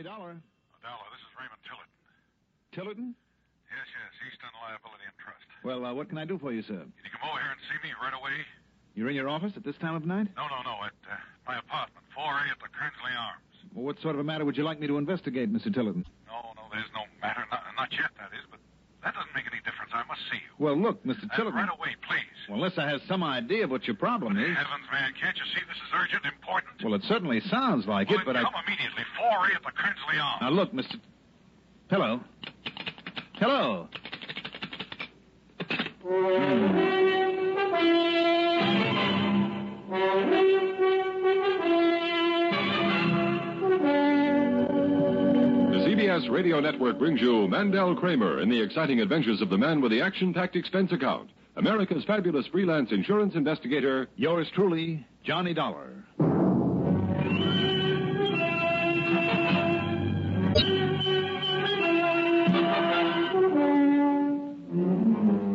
Johnny Dollar. Dollar, this is Raymond Tillett. Tillerton? Yes, yes, Eastern Liability and Trust. Well, uh, what can I do for you, sir? Can you come over here and see me right away? You're in your office at this time of night? No, no, no, at uh, my apartment, 4A at the Kernsley Arms. Well, what sort of a matter would you like me to investigate, Mr. Tillerton? No, no, there's no matter. Not, not yet, that is, but that doesn't make any difference. I must see you. Well, look, Mr. And Tillerton. right away, please. Well, unless I have some idea of what your problem is. Heavens, man, can't you see this is urgent, important? Well, it certainly sounds like Well, it, but then I. come immediately, 4A at the. Now, look, Mr. Hello. Hello. The CBS Radio Network brings you Mandel Kramer in the exciting adventures of the man with the action packed expense account. America's fabulous freelance insurance investigator. Yours truly, Johnny Dollar.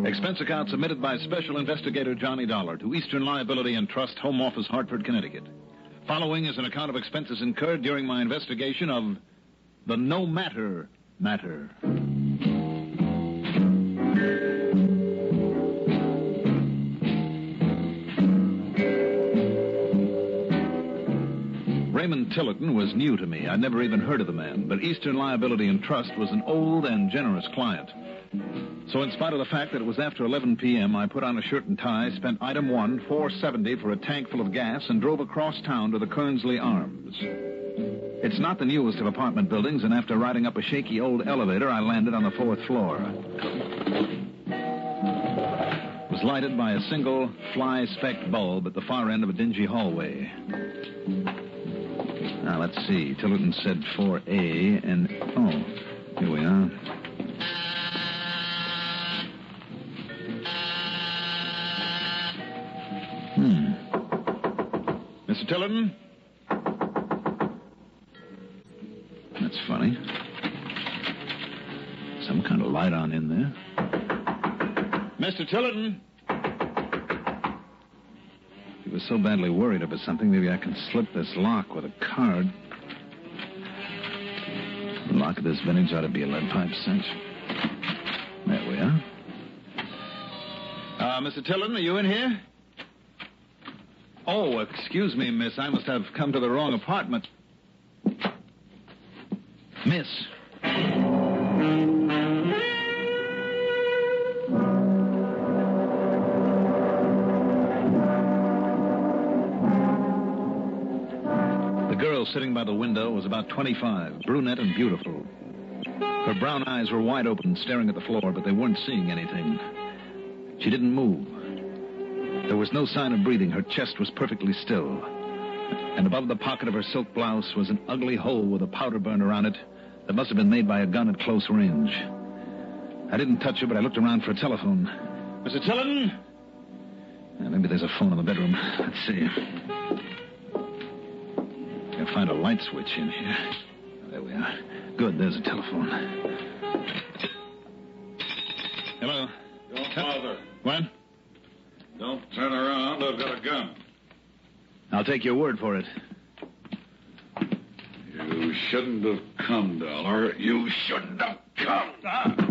Expense account submitted by Special Investigator Johnny Dollar to Eastern Liability and Trust, Home Office, Hartford, Connecticut. Following is an account of expenses incurred during my investigation of the No Matter matter. Raymond Tillerton was new to me. I'd never even heard of the man, but Eastern Liability and Trust was an old and generous client. So, in spite of the fact that it was after 11 p.m., I put on a shirt and tie, spent item one, 470 for a tank full of gas, and drove across town to the Kernsley Arms. It's not the newest of apartment buildings, and after riding up a shaky old elevator, I landed on the fourth floor. It was lighted by a single fly specked bulb at the far end of a dingy hallway. Now, let's see. Tillerton said 4A, and. Oh, here we are. Mr. Tillerton? He was so badly worried about something, maybe I can slip this lock with a card. The lock of this vintage ought to be a lead pipe cinch. There we are. Uh, Mr. Tillerton, are you in here? Oh, excuse me, miss. I must have come to the wrong apartment. Miss. Girl sitting by the window was about 25, brunette and beautiful. Her brown eyes were wide open, staring at the floor, but they weren't seeing anything. She didn't move. There was no sign of breathing. Her chest was perfectly still. And above the pocket of her silk blouse was an ugly hole with a powder burner on it that must have been made by a gun at close range. I didn't touch her, but I looked around for a telephone. Mr. Tillerton? Yeah, maybe there's a phone in the bedroom. Let's see. Find a light switch in here. There we are. Good, there's a telephone. Hello. Don't bother. What? Don't turn around. I've got a gun. I'll take your word for it. You shouldn't have come, Dollar. You shouldn't have come. Must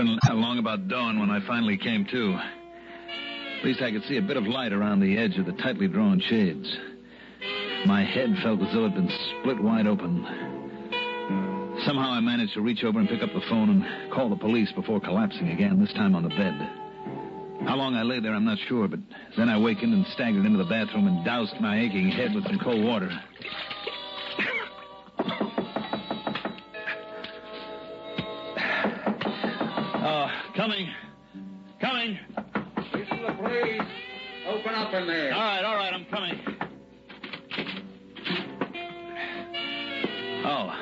been along about dawn when I finally came to. At least I could see a bit of light around the edge of the tightly drawn shades. My head felt as though it had been split wide open. Somehow I managed to reach over and pick up the phone and call the police before collapsing again, this time on the bed. How long I lay there, I'm not sure, but then I wakened and staggered into the bathroom and doused my aching head with some cold water. This is the police. Open up in there. All right, all right, I'm coming. Oh,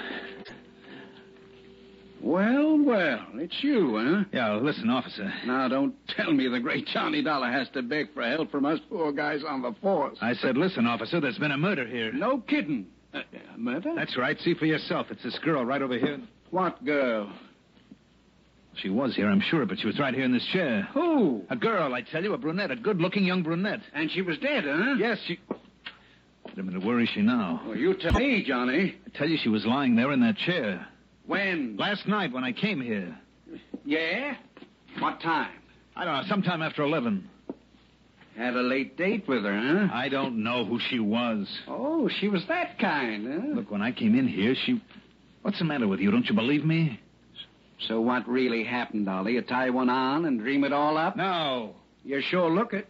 Well, well, it's you, huh? yeah, listen, officer. Now, don't tell me the great Johnny Dollar has to beg for help from us poor guys on the force. I said, listen, officer, there's been a murder here. No kidding. Uh, murder? That's right. See for yourself. It's this girl right over here. What girl? She was here, I'm sure, but she was right here in this chair. Who? A girl, I tell you, a brunette, a good-looking young brunette. And she was dead, huh? Yes, she. Wait a minute, where is she now? Well, you tell me, Johnny. I tell you, she was lying there in that chair. When? Last night when I came here. Yeah? What time? I don't know, sometime after 11. Had a late date with her, huh? I don't know who she was. Oh, she was that kind, huh? Look, when I came in here, she. What's the matter with you? Don't you believe me? So what really happened, Dolly? You tie one on and dream it all up? No. You sure look it.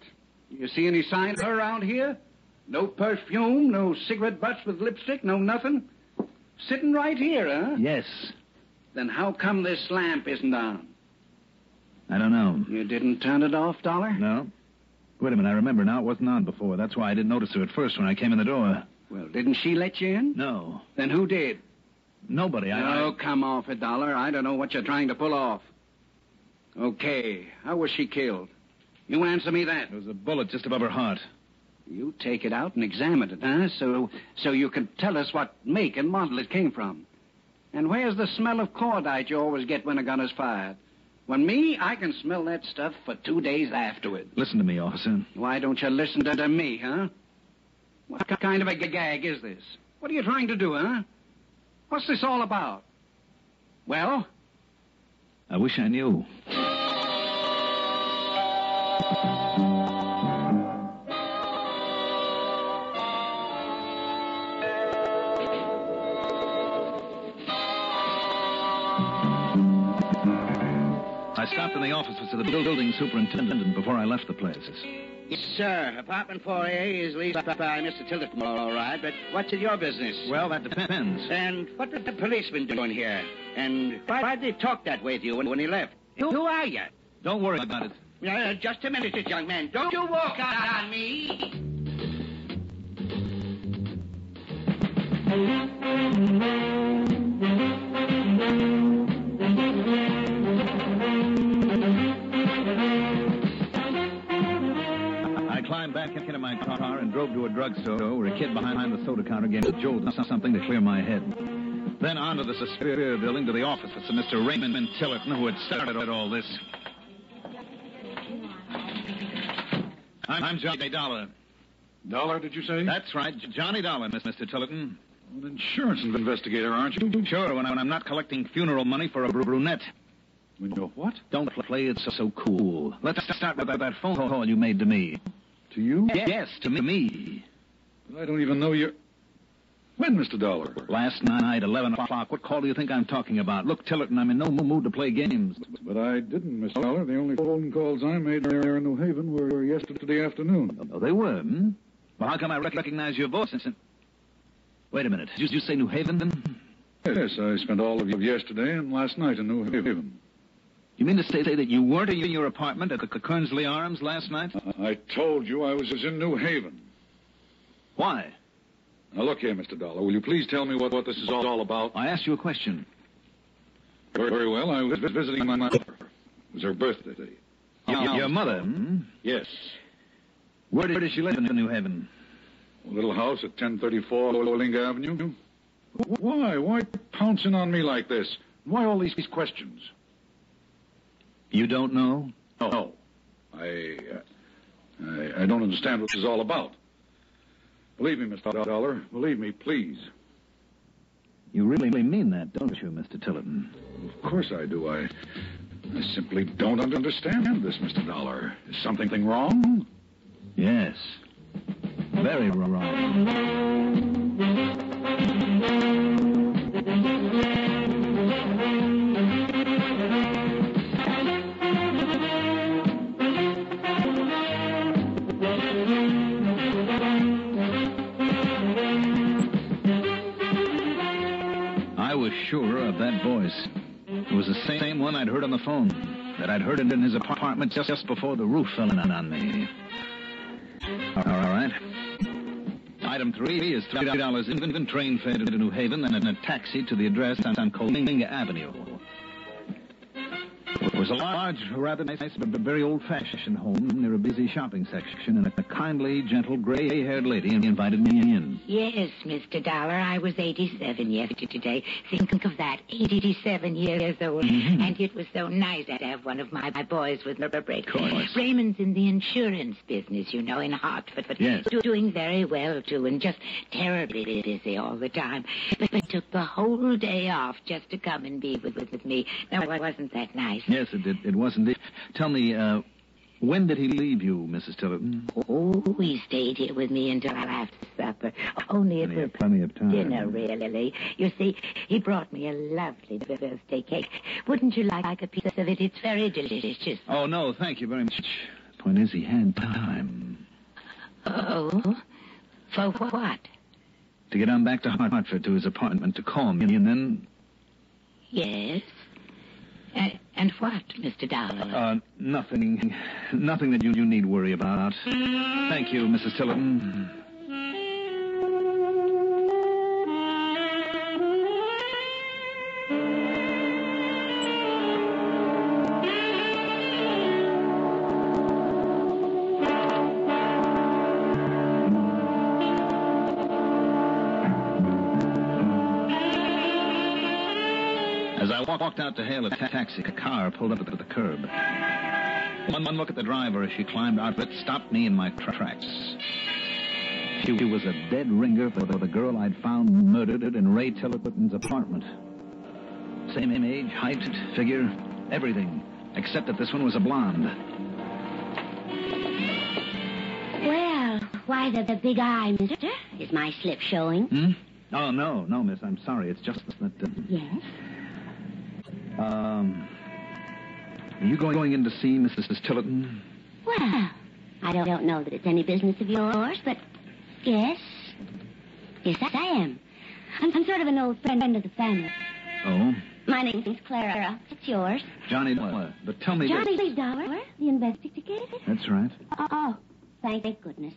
You see any sign of her around here? No perfume, no cigarette butts with lipstick, no nothing? Sitting right here, huh? Yes. Then how come this lamp isn't on? I don't know. You didn't turn it off, Dollar? No? Wait a minute, I remember now. It wasn't on before. That's why I didn't notice her at first when I came in the door. Well, didn't she let you in? No. Then who did? Nobody. I. I... come off it, Dollar. I don't know what you're trying to pull off. Okay, how was she killed? You answer me that. There was a bullet just above her heart. You take it out and examine it, huh? So, so you can tell us what make and model it came from. And where's the smell of cordite you always get when a gun is fired? When me, I can smell that stuff for two days afterward. Listen to me, officer. Why don't you listen to, to me, huh? What kind of a gag is this? What are you trying to do, huh? What's this all about? Well, I wish I knew. I stopped in the office of the building superintendent before I left the place. Yes, sir. Apartment 4A is leased by Mr. Tillerton, all right, but what's in your business? Well, that depends. And what did the policeman doing here? And why, why did he talk that way to you when, when he left? Who, who are you? Don't worry about it. Uh, just a minute, young man. Don't you walk out on me. Drove to a drugstore where a kid behind the soda counter gave me a jolt something to clear my head. Then on to the Superior building to the office of Mr. Raymond Tillerton, who had started all this. I'm, I'm Johnny Dollar. Dollar, did you say? That's right, Johnny Dollar, Miss Mr. Tillerton. An insurance investigator, aren't you? Sure, when, I, I'm not collecting funeral money for a br- brunette. When you're what? Don't play it so, so cool. Let's start with that, that phone call you made to me. To you? Yes, to me. I don't even know you. When, Mr. Dollar? Last night, 11 o'clock. What call do you think I'm talking about? Look, Tillerton, I'm in no mood to play games. But I didn't, Mr. Dollar. The only phone calls I made there in New Haven were yesterday afternoon. Oh, they were, hmm? Well, how come I rec- recognize your voice? Wait a minute. Did you say New Haven? Then? Yes, I spent all of yesterday and last night in New Haven. You mean to say that you weren't in your apartment at the Kernsley Arms last night? I told you I was in New Haven. Why? Now, look here, Mr. Dollar. Will you please tell me what, what this is all, about? I asked you a question. Very, very well. I was visiting my mother. It was her birthday. Your, your mother, hmm? Yes. Where, did, she live in New Haven? A little house at 1034 Olinga Avenue. Why? Why pouncing on me like this? Why all these questions? You don't know? Oh no. I, uh, I, I don't understand what this is all about. Believe me, Mr. Dollar. Believe me, please. You really mean that, don't you, Mr. Tillerton? Of course I do. I, I simply don't understand this, Mr. Dollar. Is something wrong? Yes. Very wrong. The same one I'd heard on the phone, that I'd heard it in his apartment just, just before the roof fell in on me. All right. Item three is three dollars in, in train fare to New Haven and a taxi to the address on, on Colinga Avenue. It was a large, rather nice, but very old-fashioned home near a busy shopping section, and a kindly, gentle, gray-haired lady invited me in. Yes, Mr. Dollar, I was 87 yesterday. Think of that, 87 years old. Mhm. And it was so nice to have one of my, my boys with me. Of course. Raymond's in the insurance business, you know, in Hartford. But Yes. do- doing very well, too, and just terribly busy all the time. But, he took the whole day off just to come and be with, with, with me. Now, wasn't that nice? Yes, it, it, it was indeed. Tell me, uh, when did he leave you, Mrs. Tillerton? Oh, he stayed here with me until after supper. Only it Plenty was plenty of time. dinner, really. You see, he brought me a lovely birthday cake. Wouldn't you like a piece of it? It's very delicious. Oh, no, thank you very much. Point is, he had time Oh, for what? to get on back to Hartford to his apartment to call me, and then, Yes. And what, Mr. Dollar? uh, nothing, nothing that you, you need worry about. Thank you, Mrs. Tillerton. As I wa- walked out to hail a ta- taxi, a car pulled up at the curb. One, one look at the driver as she climbed out of it stopped me in my tra- tracks. She was a dead ringer for the girl I'd found murdered in Ray Tillerton's apartment. Same age, height, figure, everything, except that this one was a blonde. Well, why the, the big eye, mister? Is my slip showing? Hmm? Oh, no, no, miss. I'm sorry. It's just that. Uh, Yes. Um. Are you going, in to see Mrs. Tillerton? Well, I don't, don't know that it's any business of yours, but yes. Yes, I am. I'm, I'm sort of an old friend of the family. Oh, My name's Clara. It's yours. Johnny Dollar. But tell me Johnny this. Dollar, the investigator. That's right. Oh, oh, thank goodness.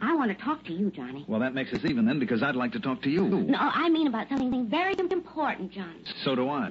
I want to talk to you, Johnny. Well, that makes us even then because I'd like to talk to you. No, I mean about something very important, Johnny. So do I.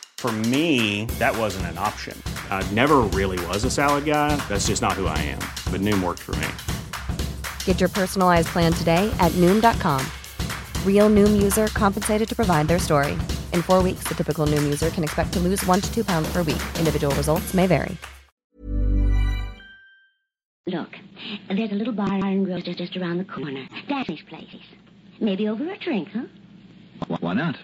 For me, that wasn't an option. I never really was a salad guy. That's just not who I am. But Noom worked for me. Get your personalized plan today at Noom.com. Real Noom user compensated to provide their story. In four weeks, the typical Noom user can expect to lose one to two pounds per week. Individual results may vary. Look, there's a little bar and grill just, just around the corner. Daphne's place. Maybe over a drink, huh? Why not?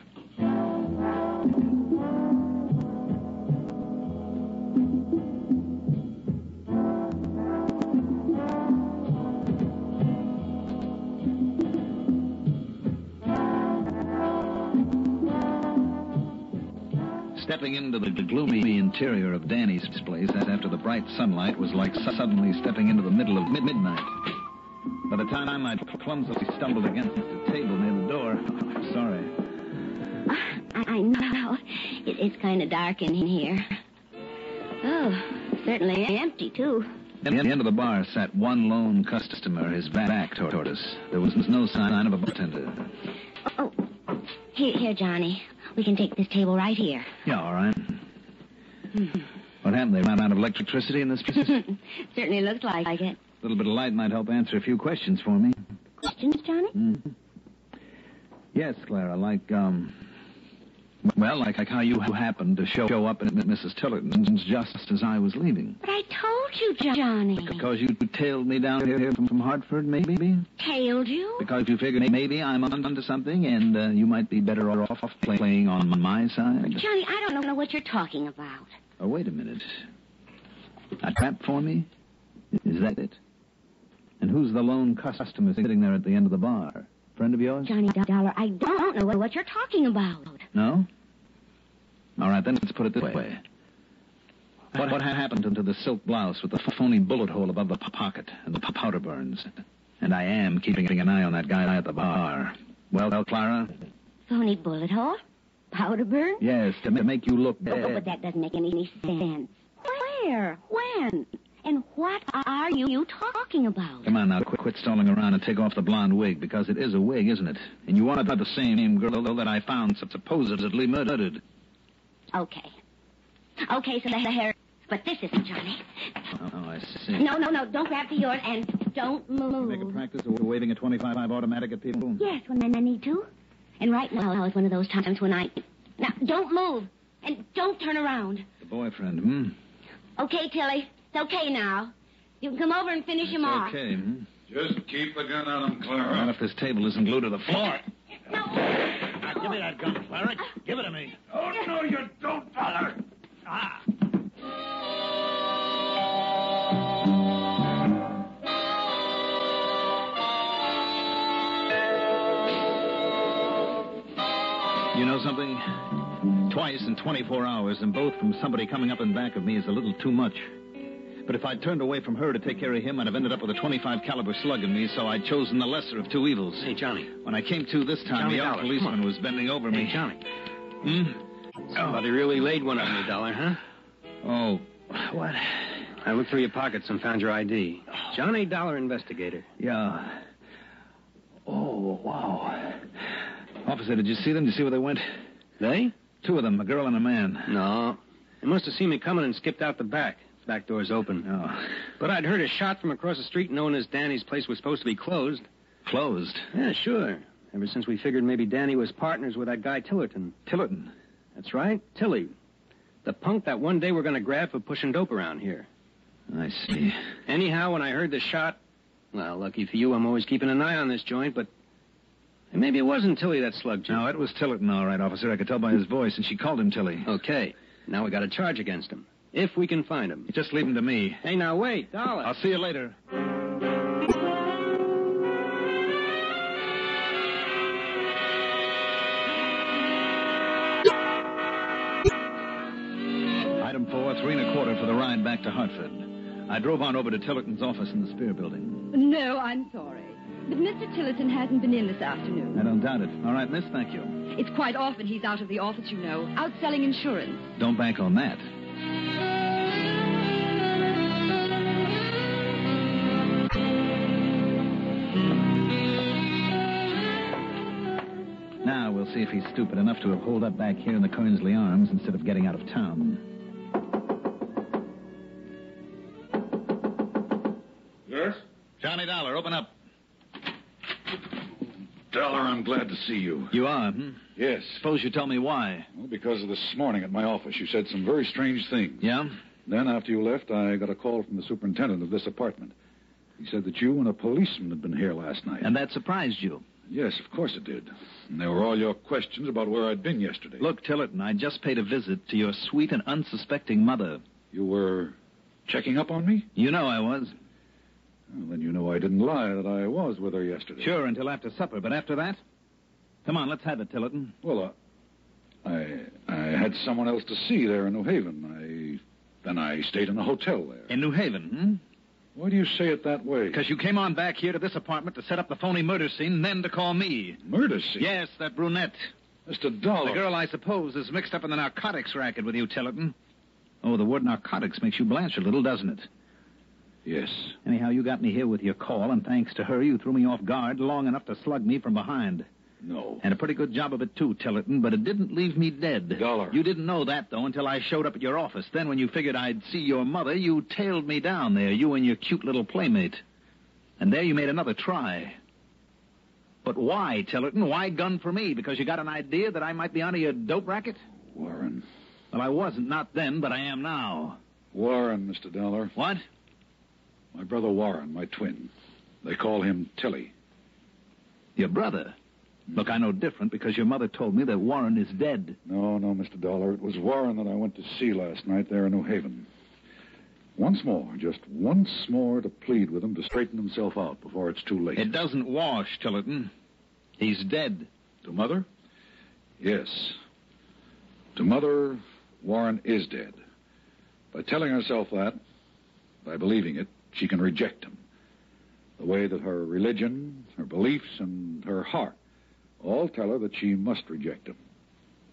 Stepping into the gloomy interior of Danny's place after the bright sunlight was like suddenly stepping into the middle of mid- midnight. By the time I clumsily stumbled against the table near the door, sorry. I, I know. It, it's kind of dark in here. Oh, certainly empty, too. At the end of the bar sat one lone customer, his back toward us. There was no sign of a bartender. Oh, here, here, Johnny. We can take this table right here. Yeah, all right. What happened? They ran out of electricity in this place? Certainly looks like it. A little bit of light might help answer a few questions for me. Questions, Johnny? Mm-hmm. Yes, Clara, like, um... Well, like, like how you happened to show, show up at Mrs. Tillerton's just as I was leaving. But I told you, Johnny. Because you tailed me down here from, from Hartford, maybe? Tailed you? Because you figured maybe I'm on- onto something and uh, you might be better off play- playing on my side? Johnny, I don't know what you're talking about. Oh, wait a minute. A trap for me? Is that it? And who's the lone customer sitting there at the end of the bar? Friend of yours? Johnny Dollar, I don't know what you're talking about. No? All right, then let's put it this way. What, what happened to the silk blouse with the phony bullet hole above the pocket and the powder burns? And I am keeping an eye on that guy at the bar. Well, well, Clara? Phony bullet hole? Powder burn? Yes, to ma- make you look Oh, but that doesn't make any sense. Where? When? And what are you, you talking about? Come on now, quit, quit stalling around and take off the blonde wig, because it is a wig, isn't it? And you want to have the same girl that I found supposedly murdered. Okay. Okay, so the hair. But this isn't Johnny. Oh, I see. No, no, no. Don't grab for yours and don't move. Make a practice of waving a 25 automatic at people? Yes, when I need to. And right now is one of those times when I. Now, don't move. And don't turn around. The boyfriend, hmm? Okay, Tilly. It's okay now. You can come over and finish him off. Okay, hmm? Just keep the gun on him, Clara. Not if this table isn't glued to the floor. No. Now, give me that gun, Clara. Give it to me. Oh, no, you don't, Dollar. Ah. You know something? Twice in 24 hours, and both from somebody coming up in back of me, is a little too much. But if I'd turned away from her to take care of him, I'd have ended up with a 25 caliber slug in me, so I'd chosen the lesser of two evils. Hey, Johnny. When I came to this time, Johnny the Dollar, policeman was bending over me. Hey, Johnny. Hmm? Somebody really laid one on you, Dollar, huh? Oh, what? I looked through your pockets and found your ID. Johnny Dollar, investigator. Yeah. Oh, wow. Officer, did you see them? Did you see where they went? They? Two of them, a girl and a man. No. They must have seen me coming and skipped out the back. Back door's open. Oh. But I'd heard a shot from across the street knowing as Danny's place was supposed to be closed. Closed? Yeah, sure. Ever since we figured maybe Danny was partners with that guy Tillerton. Tillerton? That's right, Tilly. The punk that one day we're going to grab for pushing dope around here. I see. Anyhow, when I heard the shot, well, lucky for you, I'm always keeping an eye on this joint, but maybe it wasn't Tilly that slugged you. No, it was Tillerton, all right, officer. I could tell by his voice, and she called him Tilly. Okay. Now we got a charge against him. If we can find him. Just leave him to me. Hey, now wait, Dollar. I'll see you later. Item four, three and a quarter for the ride back to Hartford. I drove on over to Tillerton's office in the Spear Building. No, I'm sorry. But Mr. Tillerton hasn't been in this afternoon. I don't doubt it. All right, miss, thank you. It's quite often he's out of the office, you know, out selling insurance. Don't bank on that. See if he's stupid enough to have holed up back here in the Kernsley Arms instead of getting out of town. Yes? Johnny Dollar, open up. Dollar, I'm glad to see you. You are, hmm? Yes. Suppose you tell me why. Well, because of this morning at my office, you said some very strange things. Yeah? Then, after you left, I got a call from the superintendent of this apartment. He said that you and a policeman had been here last night. And that surprised you. Yes, of course it did. And there were all your questions about where I'd been yesterday. Look, Tillerton, I just paid a visit to your sweet and unsuspecting mother. You were checking up on me? You know I was. Well, then you know I didn't lie that I was with her yesterday. Sure, until after supper. But after that? Come on, let's have it, Tillerton. Well, uh, I I had someone else to see there in New Haven. I then I stayed in a hotel there. In New Haven, hmm? Why do you say it that way? Because you came on back here to this apartment to set up the phony murder scene and then to call me. Murder scene? Yes, that brunette. Mr. Dollar. The girl, I suppose, is mixed up in the narcotics racket with you, Tillerton. Oh, the word narcotics makes you blanch a little, doesn't it? Yes. Anyhow, you got me here with your call, and thanks to her, you threw me off guard long enough to slug me from behind. No. And a pretty good job of it, too, Tillerton, but it didn't leave me dead. Dollar. You didn't know that, though, until I showed up at your office. Then, when you figured I'd see your mother, you tailed me down there, you and your cute little playmate. And there you made another try. But why, Tillerton? Why gun for me? Because you got an idea that I might be onto your dope racket? Warren. Well, I wasn't, not then, but I am now. Warren, Mr. Dollar. What? My brother Warren, my twin. They call him Tilly. Your brother? Look, I know different because your mother told me that Warren is dead. No, no, Mr. Dollar. It was Warren that I went to see last night there in New Haven. Once more, just once more to plead with him to straighten himself out before it's too late. It doesn't wash, Tillerton. He's dead. To Mother? Yes. To Mother, Warren is dead. By telling herself that, by believing it, she can reject him. The way that her religion, her beliefs, and her heart all tell her that she must reject him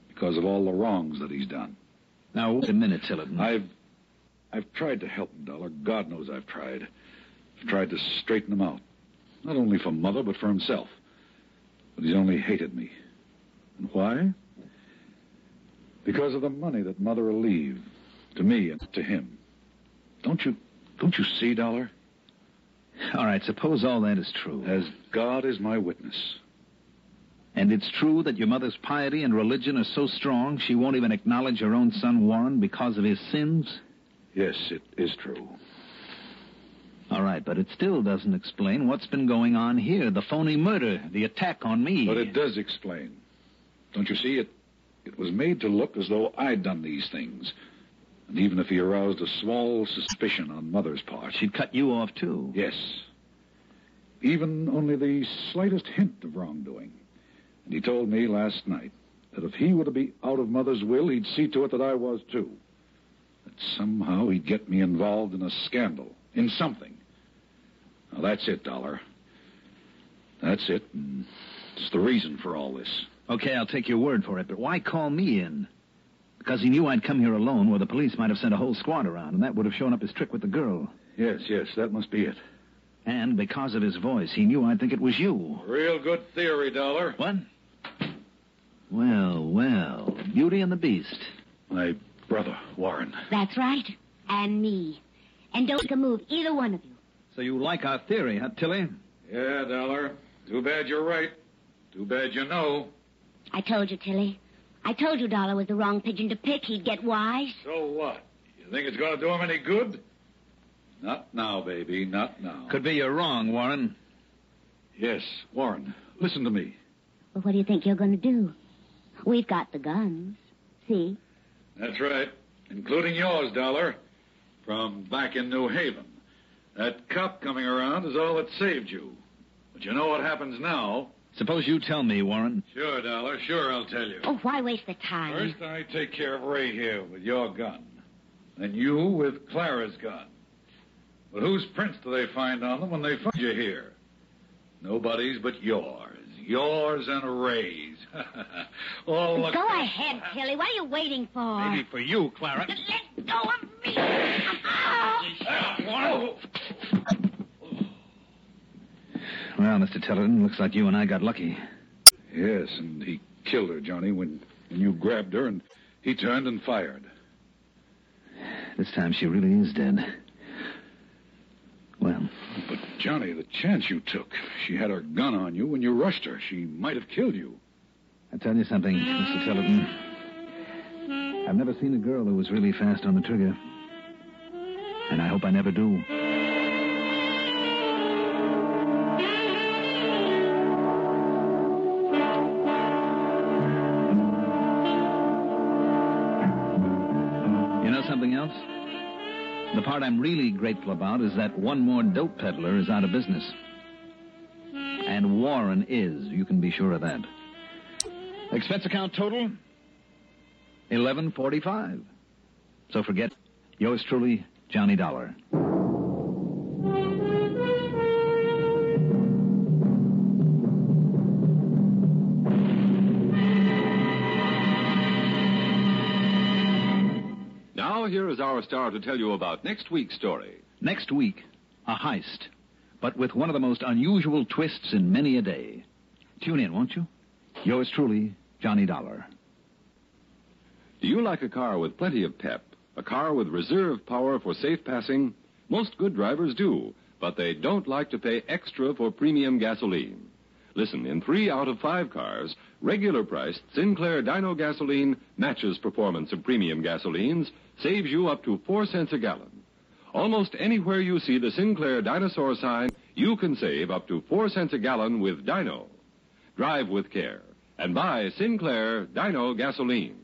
because of all the wrongs that he's done. Now, wait a minute, Tillerton. I've I've tried to help him, Dollar. God knows I've tried. I've tried to straighten him out. Not only for Mother, but for himself. But he's only hated me. And why? Because of the money that Mother will leave to me and to him. Don't you don't you see, Dollar? All right, suppose all that is true. As God is my witness. And it's true that your mother's piety and religion are so strong she won't even acknowledge her own son Warren because of his sins? Yes, it is true. All right, but it still doesn't explain what's been going on here. The phony murder, the attack on me. But it does explain. Don't you see? It it was made to look as though I'd done these things. And even if he aroused a small suspicion on Mother's part. She'd cut you off, too. Yes. Even only the slightest hint of wrongdoing. And he told me last night that if he were to be out of Mother's will, he'd see to it that I was, too. That somehow he'd get me involved in a scandal, in something. Now, that's it, Dollar. That's it. And it's the reason for all this. Okay, I'll take your word for it, but why call me in? Because he knew I'd come here alone, where the police might have sent a whole squad around, and that would have shown up his trick with the girl. Yes, yes, that must be it. And because of his voice, he knew I'd think it was you. Real good theory, Dollar. What? Well, well, Beauty and the Beast. My brother, Warren. That's right. And me. And don't make a move, either one of you. So you like our theory, huh, Tilly? Yeah, Dollar. Too bad you're right. Too bad you know. I told you, Tilly. I told you Dollar was the wrong pigeon to pick. He'd get wise. So what? You think it's going to do him any good? Not now, baby. Not now. Could be you're wrong, Warren. Yes, Warren. Listen to me. Well, what do you think you're going to do? We've got the guns. See? That's right. Including yours, Dollar. From back in New Haven. That cop coming around is all that saved you. But you know what happens now? Suppose you tell me, Warren. Sure, Dollar. Sure, I'll tell you. Oh, why waste the time? First, I take care of Ray here with your gun. Then you with Clara's gun. But whose prints do they find on them when they find you here? Nobody's but yours. Yours and Ray's. All the Go ahead, Tilly. What are you waiting for? Maybe for you, Clara. Let go of me. Ow. Well, Mr. Tillerton, looks like you and I got lucky. Yes, and he killed her, Johnny, when, when you grabbed her, and he turned and fired. This time she really is dead. Well, But, Johnny, the chance you took. She had her gun on you when you rushed her. She might have killed you. I tell you something, Mr. Tillerton. I've never seen a girl who was really fast on the trigger. And I hope I never do. Part I'm really grateful about is that one more dope peddler is out of business. And Warren is, you can be sure of that. Expense account total? 1145. So forget yours truly, Johnny Dollar. Star to tell you about next week's story. Next week, a heist, but with one of the most unusual twists in many a day. Tune in, won't you? Yours truly, Johnny Dollar. Do you like a car with plenty of pep? A car with reserve power for safe passing? Most good drivers do, but they don't like to pay extra for premium gasoline. Listen, in three out of five cars, regular priced Sinclair Dino gasoline matches performance of premium gasolines, saves you up to four cents a gallon. Almost anywhere you see the Sinclair dinosaur sign, you can save up to four cents a gallon with Dino. Drive with care and buy Sinclair Dino gasoline.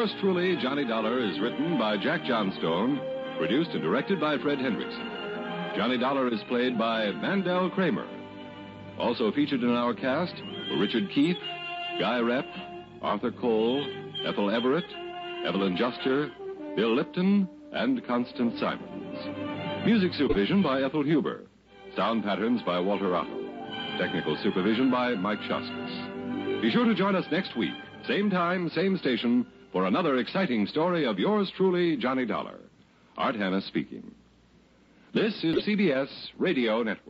Yours truly, Johnny Dollar, is written by Jack Johnstone, produced and directed by Fred Hendrickson. Johnny Dollar is played by Mandel Kramer. Also featured in our cast were Richard Keith, Guy Repp, Arthur Cole, Ethel Everett, Evelyn Juster, Bill Lipton, and Constance Simons. Music supervision by Ethel Huber. Sound patterns by Walter Otto. Technical supervision by Mike Shoskus. Be sure to join us next week, same time, same station, for another exciting story of yours truly, Johnny Dollar. Art Hanna speaking. This is CBS Radio Network.